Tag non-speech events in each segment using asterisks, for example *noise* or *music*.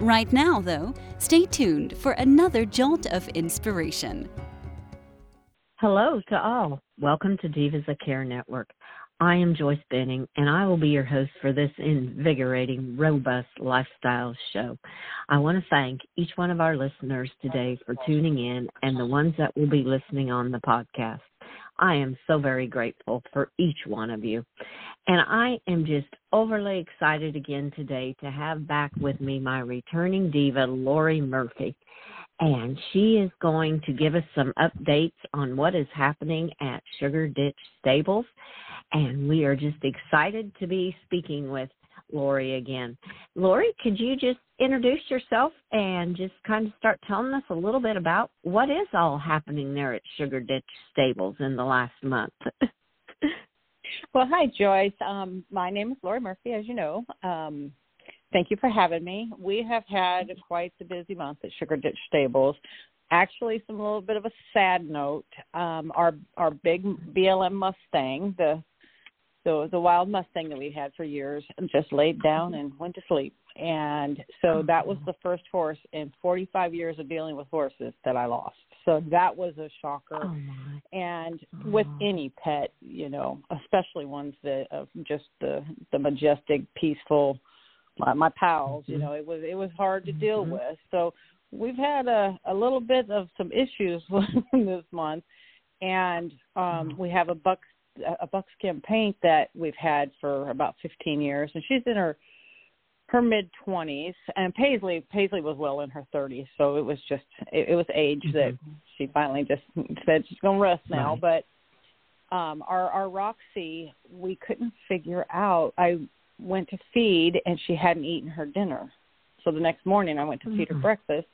Right now, though, stay tuned for another jolt of inspiration. Hello to all. Welcome to Divas That Care Network. I am Joyce Benning, and I will be your host for this invigorating, robust lifestyle show. I want to thank each one of our listeners today for tuning in and the ones that will be listening on the podcast. I am so very grateful for each one of you. And I am just overly excited again today to have back with me my returning diva, Lori Murphy. And she is going to give us some updates on what is happening at Sugar Ditch Stables. And we are just excited to be speaking with Lori again. Lori, could you just introduce yourself and just kind of start telling us a little bit about what is all happening there at Sugar Ditch Stables in the last month? *laughs* well, hi, Joyce. Um, my name is Lori Murphy, as you know. Um, thank you for having me. We have had quite the busy month at Sugar Ditch Stables. Actually, some little bit of a sad note. Um, our our big BLM Mustang, the the the wild Mustang that we had for years, just laid down and went to sleep. And so that was the first horse in 45 years of dealing with horses that I lost. So that was a shocker. Oh and with any pet, you know, especially ones that uh, just the the majestic, peaceful, my, my pals, mm-hmm. you know, it was it was hard to deal mm-hmm. with. So we've had a a little bit of some issues *laughs* this month, and um we have a buck a buckskin paint that we've had for about 15 years, and she's in her her mid 20s. And Paisley Paisley was well in her 30s, so it was just it, it was age mm-hmm. that she finally just said she's going to rest now. Right. But um our our Roxy, we couldn't figure out. I went to feed, and she hadn't eaten her dinner. So the next morning, I went to mm-hmm. feed her mm-hmm. breakfast,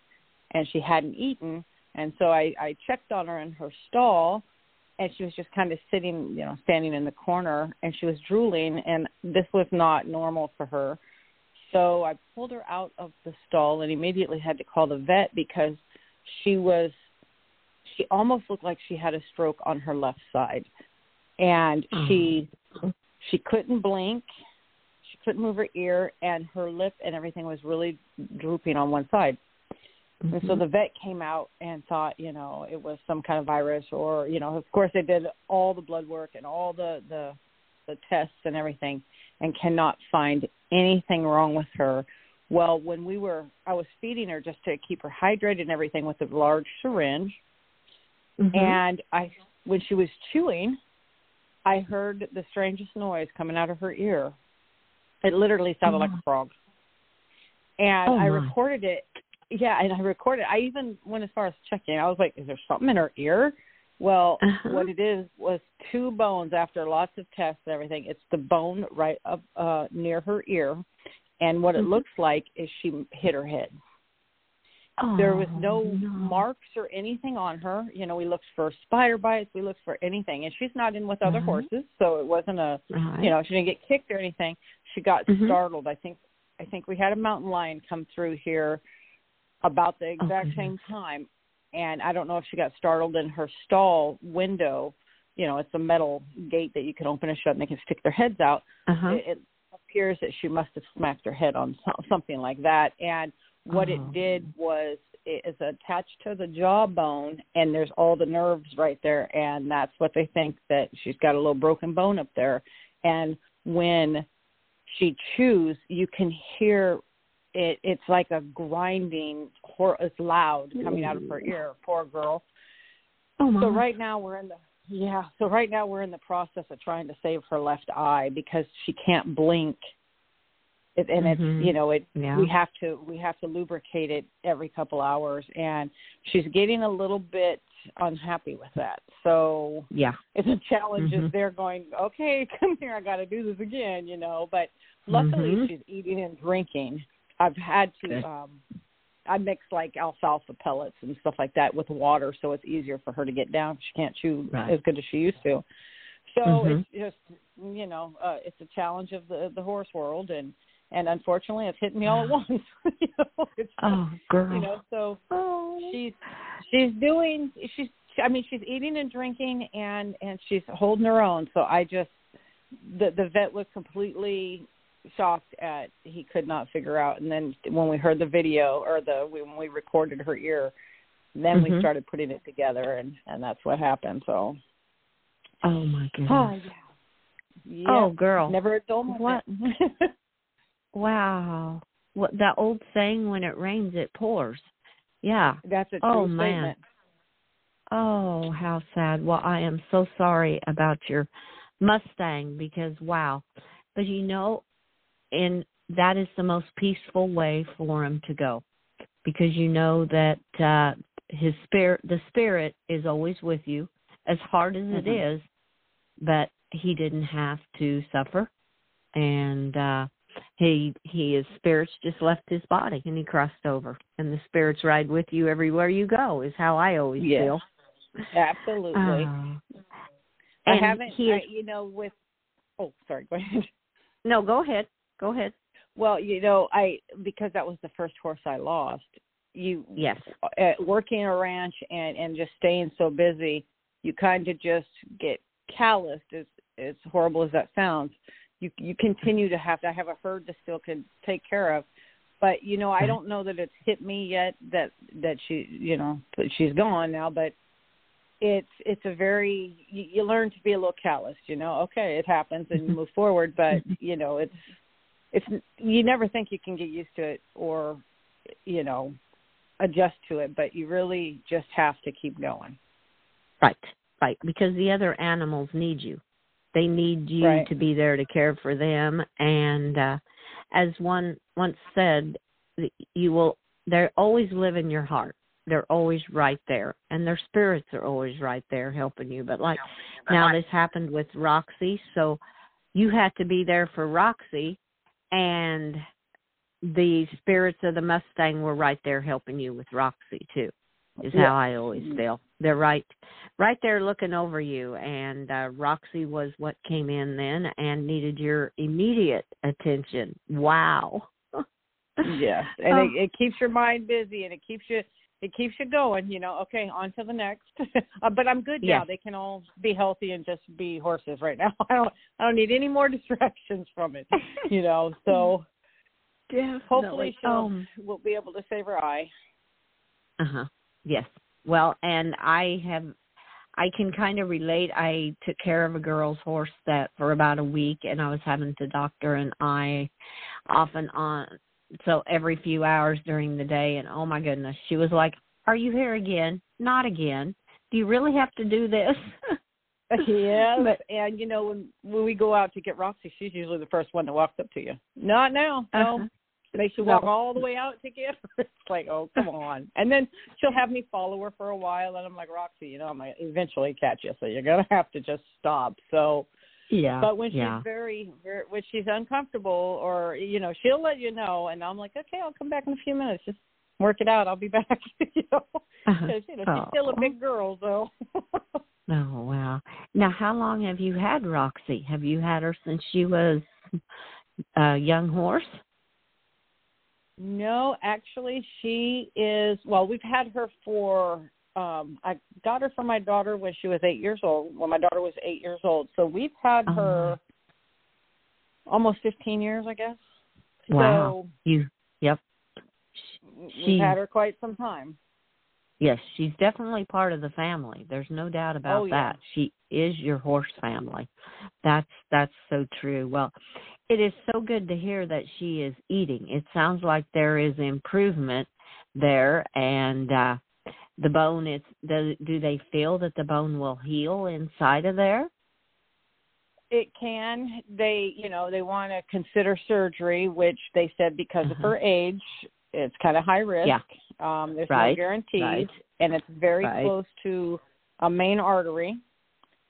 and she hadn't eaten. And so I, I checked on her in her stall, and she was just kind of sitting, you know, standing in the corner and she was drooling and this was not normal for her. So I pulled her out of the stall and immediately had to call the vet because she was she almost looked like she had a stroke on her left side. And mm-hmm. she she couldn't blink, she couldn't move her ear and her lip and everything was really drooping on one side. Mm-hmm. And so mm-hmm. the vet came out and thought, you know, it was some kind of virus or, you know, of course they did all the blood work and all the the the tests and everything and cannot find anything wrong with her. Well, when we were I was feeding her just to keep her hydrated and everything with a large syringe. Mm-hmm. And I when she was chewing, I heard the strangest noise coming out of her ear. It literally sounded mm-hmm. like a frog. And oh, I recorded it yeah, and I recorded. I even went as far as checking. I was like, "Is there something in her ear?" Well, uh-huh. what it is was two bones. After lots of tests and everything, it's the bone right up uh, near her ear, and what mm-hmm. it looks like is she hit her head. Oh, there was no, no, marks or anything on her. You know, we looked for spider bites, we looked for anything, and she's not in with other uh-huh. horses, so it wasn't a, right. you know, she didn't get kicked or anything. She got mm-hmm. startled. I think, I think we had a mountain lion come through here about the exact okay. same time and I don't know if she got startled in her stall window. You know, it's a metal gate that you can open and shut, and they can stick their heads out. Uh-huh. It, it appears that she must have smacked her head on something like that. And what oh. it did was it is attached to the jawbone, and there's all the nerves right there, and that's what they think that she's got a little broken bone up there. And when she chews, you can hear it it's like a grinding hor- it's loud coming out of her ear poor girl oh my. so right now we're in the yeah so right now we're in the process of trying to save her left eye because she can't blink it, and mm-hmm. it's you know it yeah. we have to we have to lubricate it every couple hours and she's getting a little bit unhappy with that so yeah it's a challenge mm-hmm. is they're going okay *laughs* come here i got to do this again you know but luckily mm-hmm. she's eating and drinking I've had to okay. um I mix like alfalfa pellets and stuff like that with water, so it's easier for her to get down. She can't chew Right. as good as she used to. So Mhm. it's just you know uh, it's a challenge of the the horse world, and and unfortunately it's hitting me all at once. *laughs* you know, it's Oh, girl. you know so oh. she's she's doing she's I mean she's eating and drinking and and she's holding her own. So I just the the vet was completely shocked at he could not figure out and then when we heard the video or the when we recorded her ear then we Mhm. started putting it together and and that's what happened so Oh my goodness. oh yeah yeah Oh, girl. never a dull What? moment *laughs* Wow. What that old saying when it rains it pours. Yeah. that's a true Oh, man. statement Oh, how sad. Well, I am so sorry about your Mustang because wow. But you know, and that is the most peaceful way for him to go. Because you know that uh his spirit the spirit is always with you as hard as it Mhm. is, but he didn't have to suffer and uh he he his spirits just left his body and he crossed over and the spirits ride with you everywhere you go is how I always Yes. feel. absolutely Uh, I haven't he is I, you know with oh sorry go ahead no go ahead go ahead Well, you know, I because that was the first horse I lost. You yes uh, working a ranch and and just staying so busy, you kind of just get calloused. As as horrible as that sounds, you you continue to have to have a herd to still can take care of. But you know, I don't know that it's hit me yet that that she you know that she's gone now, but it's it's a very you, you learn to be a little calloused. You know, okay, it happens and you move forward, but *laughs* you know it's it's you never think you can get used to it or you know adjust to it but you really just have to keep going. Right right because the other animals need you. They need you Right. to be there to care for them and uh as one once said you will they always live in your heart. They're always right there and their spirits are always right there helping you. But like now this happened with Roxy so you had to be there for Roxy and the spirits of the Mustang were right there helping you with Roxy too. Is Yeah. how I always feel. They're right right there looking over you and uh Roxy was what came in then and needed your immediate attention. Wow. *laughs* yes and Oh. it, it keeps your mind busy and it keeps you it keeps you going you know okay on to the next *laughs* uh, but i'm good now they can all be healthy and just be horses right now *laughs* i don't i don't need any more *laughs* distractions from it you know so Yeah. hopefully she'll Um, we'll be able to save her eye Uh-huh. Yes. Well, and I have I can kind of relate. I took care of a girl's horse that for about a week and I was having to doctor and I off and on so every few hours during the day and oh my goodness, she was like, "Are you here again? Not again. Do you really have to do this?" *laughs* yes, But- and you know when when we go out to get Roxy, she's usually the first one that walks up to you. Not now, no. Uh-huh. Makes you walk No. all the way out to get her. *laughs* It's like, oh, come on. And then she'll have me follow her for a while, and I'm like, Roxy, you know, I'm gonna eventually catch you, so you're gonna have to just stop. So, Yeah. but when she's yeah. very, very, when she's uncomfortable, or you know, she'll let you know, and I'm like, okay, I'll come back in a few minutes. Just work it out. I'll be *laughs* back. you know, Uh-huh. 'Cause, you know, she's still a big girl, so. *laughs* Oh wow! Now, how long have you had Roxy? Have you had her since she was *laughs* a young horse? No, actually, she is. Well, we've had her for. Um, I got her for my daughter when she was eight years old. When my daughter was eight years old, so we've had Oh, her almost fifteen years, I guess. Wow. You. Yep. So She- we've had her quite some time. Yes, she's definitely part of the family. There's no doubt about Oh, yeah. that. She is your horse family. That's that's so true. Well, it is so good to hear that she is eating. It sounds like there is improvement there and uh the bone is do, do they feel that the bone will heal inside of there? It can. They, you know, they want to consider surgery, which they said because of her age, it's kind of high risk. Yeah. Um, there's Right, no guarantees, right. and it's very Right. close to a main artery.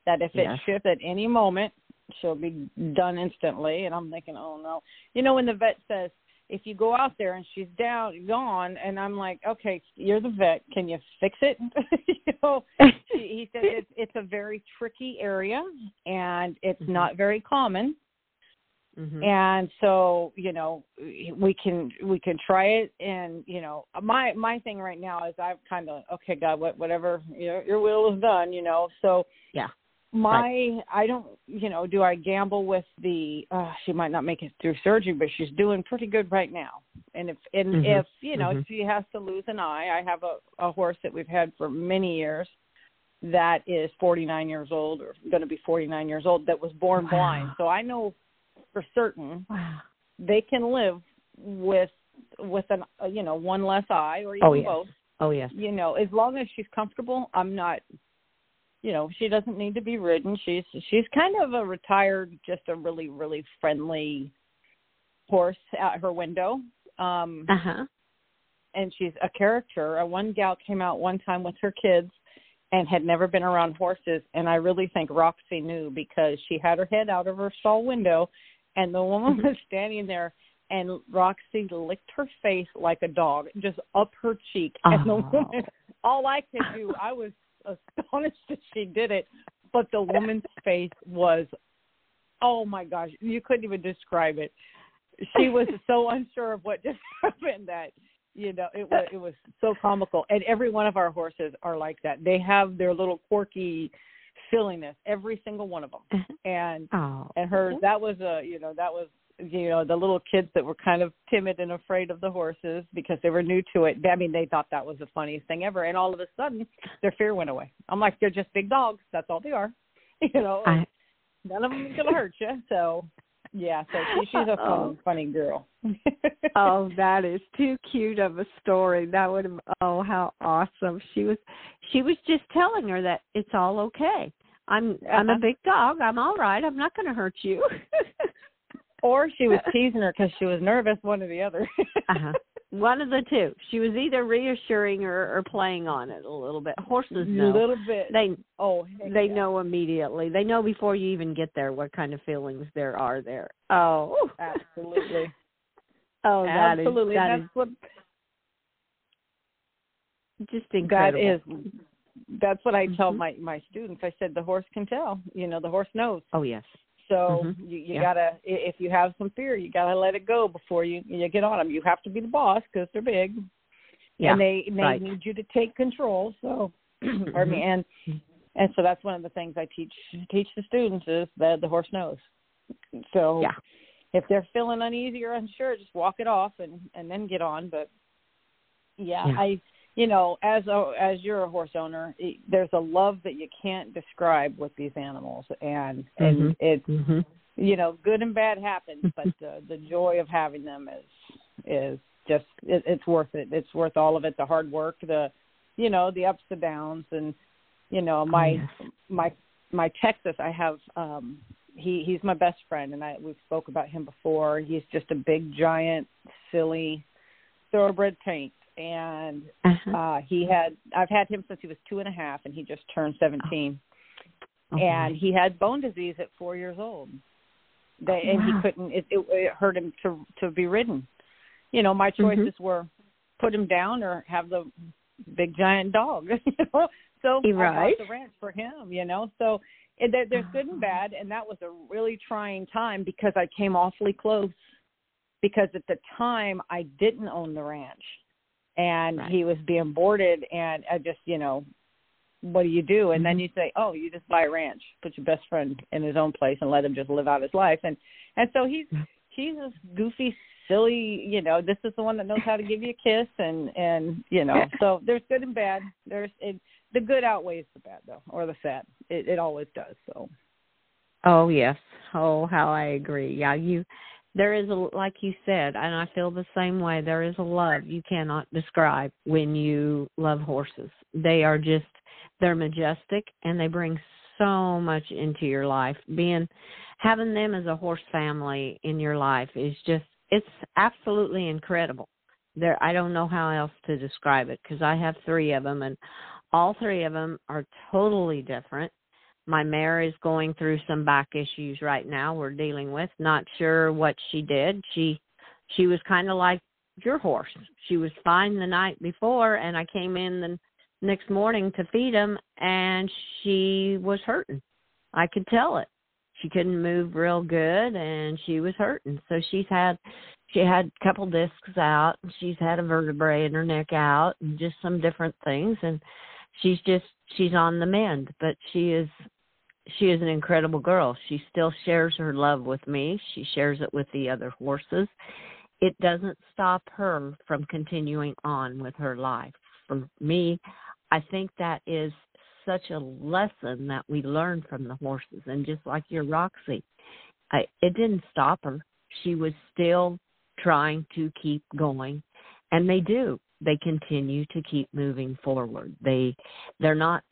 That if Yes. it shifts at any moment, she'll be done instantly. And I'm thinking, oh no, you know, when the vet says if you go out there and she's down gone and i'm like okay you're the vet. Can you fix it? *laughs* You know he, said it's it's a very tricky area and it's mm-hmm. not very common. Mm-hmm. and so you know we can we can try it. And you know my my thing right now is i've kind of okay god what whatever your your will is done you know. So yeah my right. i don't you know do i gamble with the uh she might not make it through surgery but she's doing pretty good right now and if and mm-hmm. if you know mm-hmm. she has to lose an eye i have a a horse that we've had for many years that is 49 years old or going to be 49 years old that was born wow. blind so i know for certain wow. they can live with with an uh, you know one less eye or even oh, yes. both oh yes you know as long as she's comfortable i'm not you know she doesn't need to be ridden. She's she's kind of a retired just a really really friendly horse at her window. Um uh-huh. and she's a character. A one gal came out one time with her kids and had never been around horses and i really think roxy knew because she had her head out of her stall window and the woman was standing there and roxy licked her face like a dog just up her cheek. And the woman all i could do i was astonished *laughs* that she did it, but the woman's *laughs* face was, oh my gosh, you couldn't even describe it. She was *laughs* so unsure of what just happened that you know it was it was so comical. And every one of our horses are like that. They have their little quirky silliness, every single one of them. And oh. and hers that was a you know that was you know the little kids that were kind of timid and afraid of the horses because they were new to it. I mean they thought that was the funniest thing ever. And all of a sudden their fear went away. I'm like they're just big dogs. That's all they are. *laughs* You know? I, none of them is gonna hurt you so yeah so she, she's a fun, *laughs* oh. funny girl. *laughs* Oh that is too cute of a story. That would have oh how awesome. She was she was just telling her that it's all okay. I'm i'm a uh-huh. big dog. I'm all right. I'm not going to hurt you or she was *laughs* teasing her because she was nervous, one or the other. *laughs* uh-huh. One of the two. She was either reassuring or, or playing on it a little bit. Horses know. A little bit. They oh they yeah. know immediately. They know before you even get there what kind of feelings there are there. Oh, absolutely. *laughs* oh, that absolutely. Is, that that's is what. Just incredible. That is. That's what I tell mm-hmm. my my students. I said the horse can tell. You know, the horse knows. Oh yes. So mm-hmm. you, you yeah. gotta, if you have some fear, you gotta let it go before you you get on them. You have to be the boss because they're big, yeah. and they they right. need you to take control. So, mm-hmm. *clears throat* pardon me, and and so that's one of the things I teach teach the students is that the horse knows. So, yeah. if they're feeling uneasy or unsure, just walk it off and and then get on. But yeah. yeah. I you know, as a as you're a horse owner, there's a love that you can't describe with these animals, and and mm-hmm. it's mm-hmm. you know good and bad happens, but the the joy of having them is is just it, it's worth it. It's worth all of it. The hard work, the you know the ups and downs, and you know my oh, yes. my my Texas. I have um he he's my best friend, and I we've spoke about him before. He's just a big giant silly thoroughbred paint and uh-huh. uh he had I've had him since he was two and a half, and he just turned seventeen. Oh. And he had bone disease at four years old. They, oh, and he couldn't. It, it, it hurt him to to be ridden. You know, my Mm-hmm. choices mm-hmm. were put him down or have the big giant dog. *laughs* You know, so right. I bought the ranch for him. You know, so it, there, there's good and Oh. bad, and that was a really trying time because I came awfully close. Because at the time I didn't own the ranch and Right. he was being boarded and I just you know what do you do and then Mhm. you say oh you just buy a ranch put your best friend in his own place and let him just live out his life and and so he's he's this goofy silly you know this is the one that knows how to give you a kiss and and you know so there's good and bad there's it the good outweighs the bad though or the sad it it always does so Oh yes. Oh how I agree. Yeah, you there is a like you said, and I feel the same way. There is a love you cannot describe when you love horses. They are just they're majestic and they bring so much into your life. Being having them as a horse family in your life is just it's absolutely incredible. There I don't know how else to describe it because I have 3 of them and all 3 of them are totally different my mare is going through some back issues right now we're dealing with not sure what she did she she was kind of like your horse. She was fine the night before, and I came in the next morning to feed him, and she was hurting. I could tell it. She couldn't move real good, and she was hurting. So she's had she had a couple discs out. She's had a vertebrae in her neck out, and just some different things. And she's just she's on the mend, but she is she is an incredible girl. She still shares her love with me. She shares it with the other horses. It doesn't stop her from continuing on with her life. For me, I think that is such a lesson that we learn from the horses. And just like your Roxy, I, it didn't stop her. She was still trying to keep going, and they do. They continue to keep moving forward. They they're not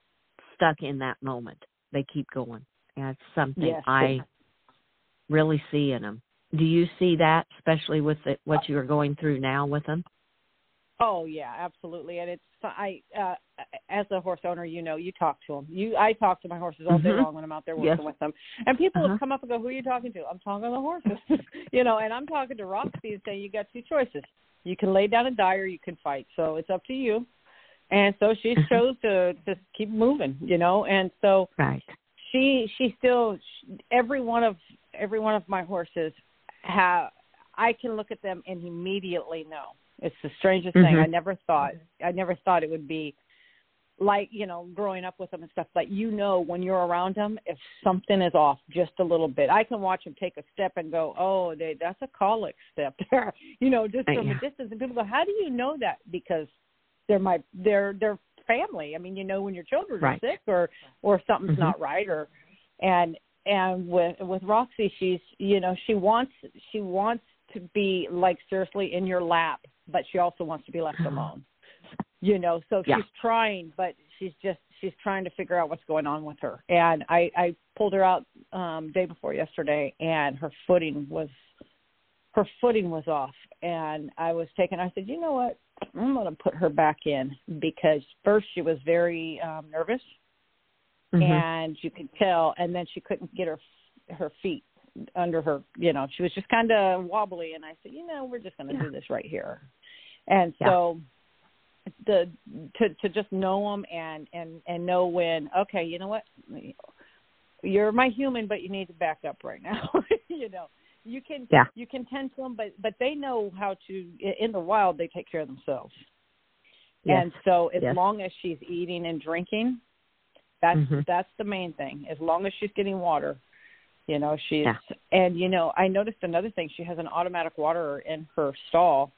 stuck in that moment they keep going. That's something yes. I really see in them. Do you see that, especially with the, what you are going through now with them? Oh yeah, absolutely. And it's I uh as a horse owner, you know, you talk to them. You I talk to my horses all day mm-hmm. long when I'm out there working yes. with them. And people uh-huh. have come up and go, "Who are you talking to?" I'm talking to the horses. *laughs* you know, and I'm talking to Roxy and saying, "You got two choices. You can lay down and die, or you can fight. So it's up to you." And so she Mm-hmm. chose to just keep moving, you know. And so right she she still every one of every one of my horses have I can look at them and immediately know. It's the strangest mm-hmm. thing. I never thought I never thought it would be like you know growing up with them and stuff. But you know when you're around them if something is off just a little bit. I can watch them take a step and go, oh, they that's a colic step there. *laughs* you know, just from yeah. a distance. And people go, how do you know that? Because they're my they're they're family. I mean, you know when your children right. are sick or or something's mm-hmm. not right or and and with with Roxy she's you know she wants she wants to be like seriously in your lap, but she also wants to be left alone. You know, so yeah. she's trying, but she's just she's trying to figure out what's going on with her. And I I pulled her out um day before yesterday and her footing was her footing was off and I was taking I said, "You know what? I'm going to put her back in because first she was very um nervous mm-hmm. and you could tell and then she couldn't get her her feet under her, you know, she was just kind of wobbly and I said, "You know, we're just going to yeah. do this right here." And yeah. so the to to just know them and and and know when okay, you know what? You're my human, but you need to back up right now. *laughs* you know you can yeah. you can tend to them, but but they know how to. In the wild, they take care of themselves. Yes. And so, as yes. long as she's eating and drinking, that's mm-hmm. that's the main thing. As long as she's getting water, you know she's. Yeah. And you know, I noticed another thing. She has an automatic water in her stall,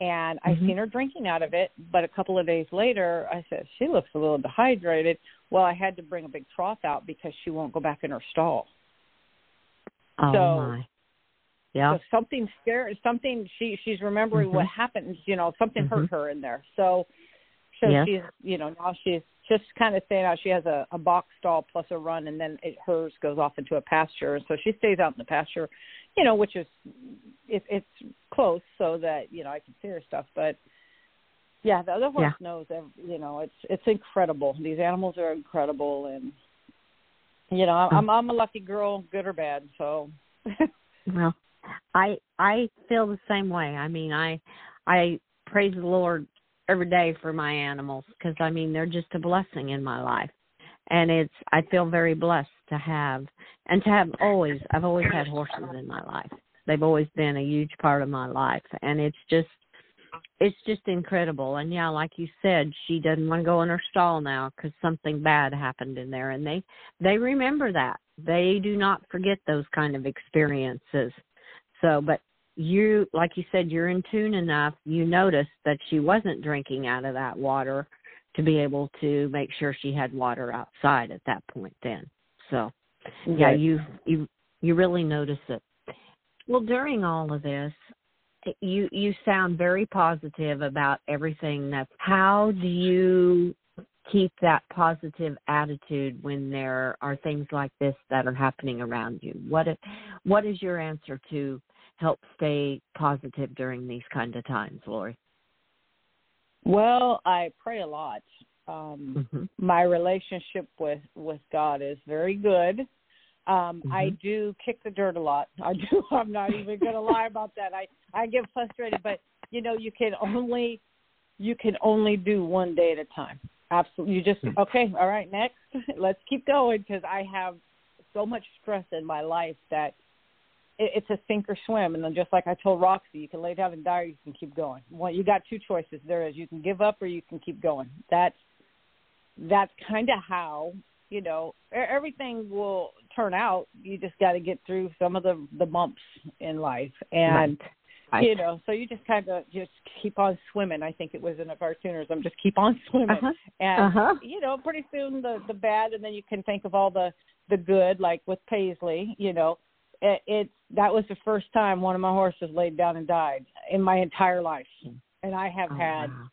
and I mm-hmm. seen her drinking out of it. But a couple of days later, I said she looks a little dehydrated. Well, I had to bring a big trough out because she won't go back in her stall. Oh so, my. Yeah. So something scared something she she's remembering mm-hmm. what happened, you know, something mm-hmm. hurt her in there. So so yes. she's you know, now she's just kind of staying out. She has a, a box stall plus a run and then it, hers goes off into a pasture and so she stays out in the pasture, you know, which is it, it's close so that, you know, I can see her stuff. But yeah, the other horse yeah. knows every, you know, it's it's incredible. These animals are incredible and you know, I'm I'm a lucky girl, good or bad, so *laughs* well I I feel the same way. I mean, I I praise the Lord every day for my animals because I mean they're just a blessing in my life, and it's I feel very blessed to have and to have always I've always had horses in my life. They've always been a huge part of my life, and it's just it's just incredible. And yeah, like you said, she doesn't want to go in her stall now because something bad happened in there, and they they remember that. They do not forget those kind of experiences. So, but you, like you said, you're in tune enough. You noticed that she wasn't drinking out of that water to be able to make sure she had water outside at that point. Then, so yeah, Right. you you you really notice it. Well, during all of this, you you sound very positive about everything. That's how do you keep that positive attitude when there are things like this that are happening around you? What if, what is your answer to help stay positive during these kind of times, Lori? Well, I pray a lot. Um, mm-hmm. My relationship with with God is very good. Um, mm-hmm. I do kick the dirt a lot. *laughs* I do. I'm not even going to lie about that. I I get frustrated, but you know, you can only you can only do one day at a time. Absolutely. You just hmm. okay. All right, next. *laughs* Let's keep going because I have so much stress in my life that it's a sink or swim. And then just like I told Roxy, you can lay down and die, or you can keep going. Well, you got two choices. There is you can give up or you can keep going. That's that's kind of how you know everything will turn out. You just got to get through some of the the bumps in life, and right. you know, so you just kind of just keep on swimming. I think it was in a cartoonism, just keep on *laughs* swimming, uh-huh. and uh-huh. you know, pretty soon the the bad, and then you can think of all the the good, like with Paisley. You know, it, it's that was the first time one of my horses laid down and died in my entire life, and I have oh, had. Wow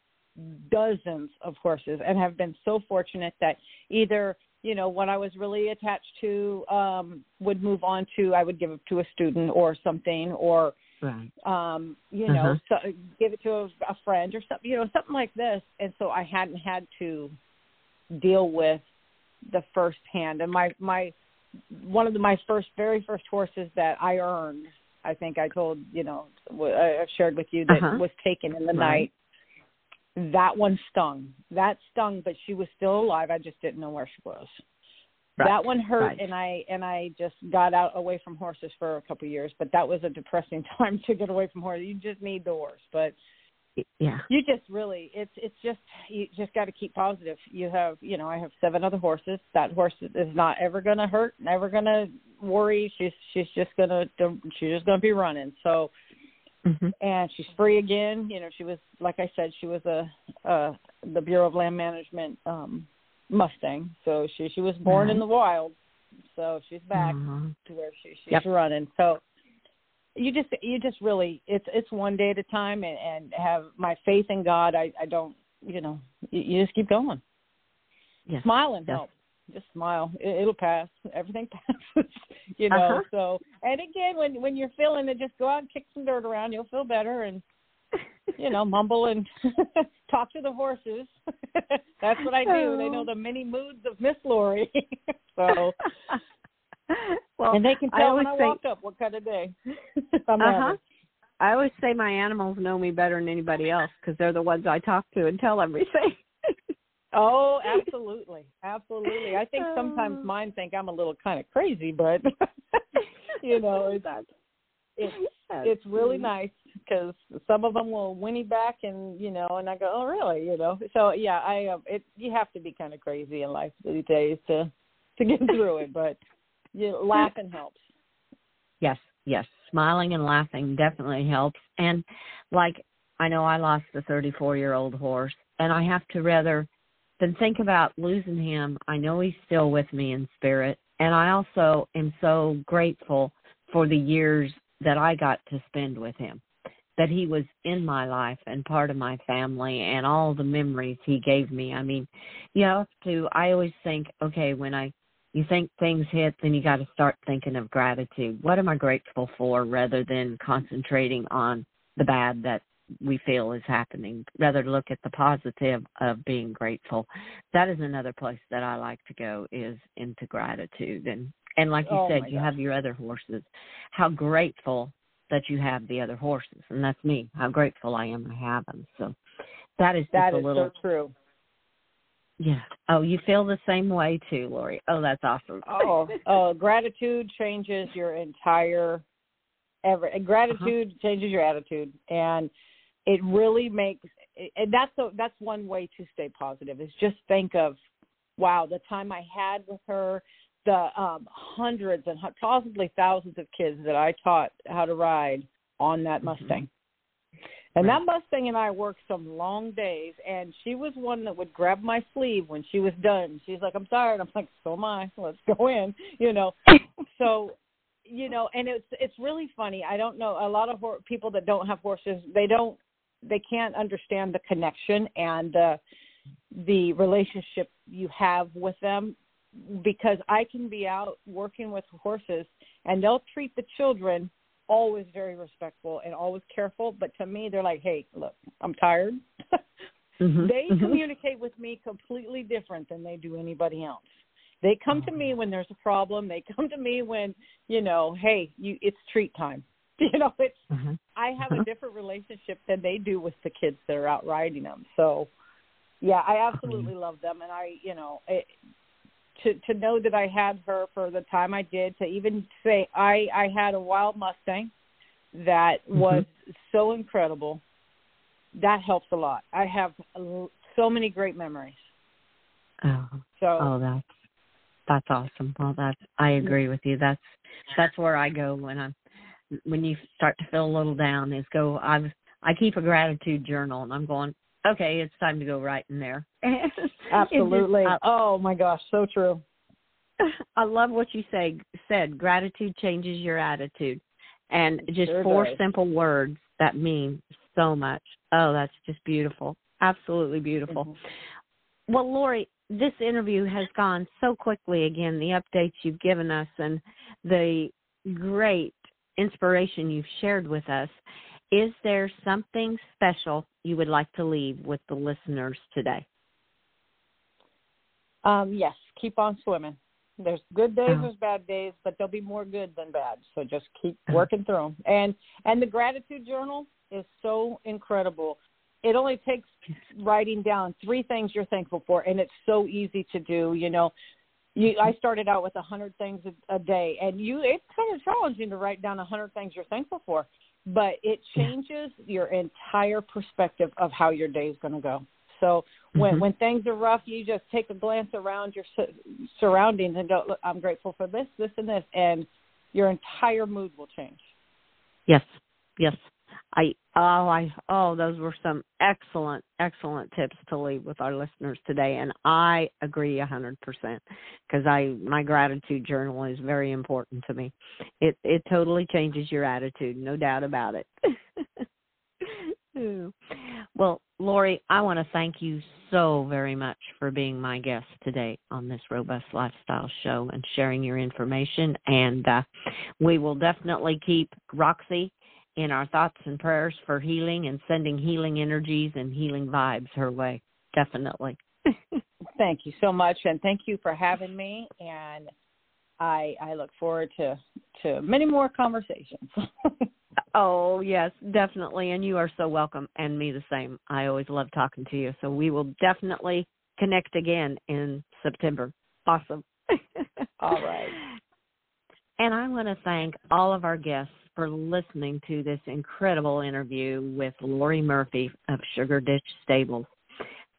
dozens of horses and have been so fortunate that either you know what I was really attached to um would move on to I would give it to a student or something or right. um you uh-huh. know so, give it to a, a friend or something you know something like this and so I hadn't had to deal with the first hand and my my one of the, my first very first horses that I earned I think I told you know I've shared with you that uh-huh. was taken in the right. night that one stung. That stung, but she was still alive. I just didn't know where she was. Right. That one hurt, right. and I and I just got out away from horses for a couple of years. But that was a depressing *laughs* time to get away from horses. You just need the horse, but yeah, you just really it's it's just you just got to keep positive. You have you know I have seven other horses. That horse is not ever going to hurt, never going to worry. She's she's just gonna she's just gonna be running. So Mm-hmm. And she's free again. You know, she was like I said, she was a uh the Bureau of Land Management um Mustang. So she she was born in the wild. So she's back mm-hmm. to where she she's yep. running. So you just you just really it's it's one day at a time and, and have my faith in God. I I don't you know you, you just keep going. Yes. Smiling yes. helps just smile. It, it'll pass. Everything *laughs* passes. you know. Uh-huh. So, and again, when when you're feeling it, just go out and kick some dirt around. You'll feel better, and you know, *laughs* mumble and *laughs* talk to the horses. That's what I do. They know oh. the many moods of Miss Lori. so. Well, and they can tell I when I say, walk up what kind of day *laughs* uh-huh. I always say my animals know me better than anybody else because they're the ones I talk to and tell everything. *laughs* Oh, absolutely, absolutely. I think sometimes oh. mine think I'm a little kind of crazy, but *laughs* you know, it's it's it's really nice because some of them will whinny back, and you know, and I go, oh, really, you know. So yeah, I uh, it you have to be kind of crazy in life these days to to get through it, but you know, laughing helps. Yes, yes, smiling and laughing definitely helps, and like I know I lost a 34 year old horse, and I have to rather then think about losing him. I know he's still with me in spirit. And I also am so grateful for the years that I got to spend with him, that he was in my life and part of my family and all the memories he gave me. I mean, you have to, I always think, okay, when I, you think things hit, then you got to start thinking of gratitude. What am I grateful for rather than concentrating on the bad that we feel is happening, rather look at the positive of being grateful. That is another place that I like to go is into gratitude and and like you oh said, you have your other horses. How grateful that you have the other horses, and that's me. How grateful I am to have them. So that is that is little, so true. Yeah. Oh, you feel the same way too, Lori. Oh, that's awesome. oh, *laughs* oh, gratitude changes your entire ever. Gratitude uh-huh. changes your attitude, and it really makes and that's a, that's one way to stay positive is just think of wow the time i had with her the um hundreds and possibly thousands of kids that i taught how to ride on that mm-hmm. mustang. And that mustang and i worked some long days and she was one that would grab my sleeve when she was done. She's like i'm tired. And i'm like so am i. *laughs* Let's go in *laughs* you know. So you know and it's it's really funny. I don't know. A lot of people that don't have horses they don't they can't understand the connection and the the relationship you have with them because I can be out working with horses and they'll treat the children always very respectful and always careful but to me they're like hey look i'm tired *laughs* mm-hmm. they mm-hmm. communicate with me completely different than they do anybody else They come to me when there's a problem. They come to me when, you know, hey, you it's treat time. *laughs* You know, it's mm-hmm. I have mm-hmm. a different relationship than they do with the kids that are out riding them. So, yeah, I absolutely mm-hmm. love them, and I, you know, it, to to know that I had her for the time I did, to even say I I had a wild Mustang that mm-hmm. was so incredible. That helps a lot. I have so many great memories. Oh, so oh, that's that's awesome. Well, that's I agree with you. That's that's where I go when I'm when you start to feel a little down is go I've I keep a gratitude journal and I'm going, okay, it's time to go right in there. *laughs* *laughs* Absolutely. Just, oh my gosh, so true. *laughs* I love what you say said. Gratitude changes your attitude. And just sure four does. simple words that mean so much. Oh, that's just beautiful. Absolutely beautiful. Mm-hmm. Well, Lori, this interview has gone so quickly again, the updates you've given us and the great inspiration you've shared with us. Is there something special you would like to leave with the listeners today? Um, yes, keep on swimming. There's good days, Oh. there's bad days, but there'll be more good than bad. So just keep Oh. working through them. And and the gratitude journal is so incredible. It only takes writing down three things you're thankful for, and it's so easy to do. You know, you I started out with a hundred things a, a day, and you it's kind of challenging to write down a hundred things you're thankful for, but it changes your entire perspective of how your day is going to go. So when Mhm. when things are rough, you just take a glance around your surroundings and go, "Look, I'm grateful for this, this, and this," and your entire mood will change. Yes, yes. I oh I oh those were some excellent excellent tips to leave with our listeners today, and I agree a hundred percent because I my gratitude journal is very important to me. It it totally changes your attitude, no doubt about it. *laughs* well, Lori, I want to thank you so very much for being my guest today on this Robust Lifestyle Show and sharing your information. And uh, we will definitely keep Roxy in our thoughts and prayers for healing and sending healing energies and healing vibes her way. Definitely. *laughs* Thank you so much, and thank you for having me. And I I look forward to to many more conversations. *laughs* oh, yes, definitely. And you are so welcome, and me the same. I always love talking to you. So we will definitely connect again in September. Awesome. *laughs* All right. And I want to thank all of our guests for listening to this incredible interview with Lori Murphy of Sugar Ditch Stables.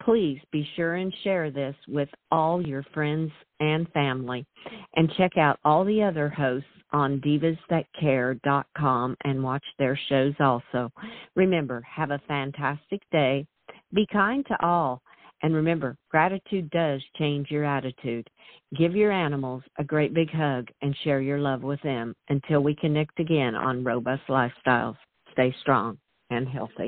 Please be sure and share this with all your friends and family. And check out all the other hosts on divasthatcare.com and watch their shows also. Remember, have a fantastic day. Be kind to all. And remember, gratitude does change your attitude. Give your animals a great big hug and share your love with them until we connect again on Robust Lifestyles. Stay strong and healthy.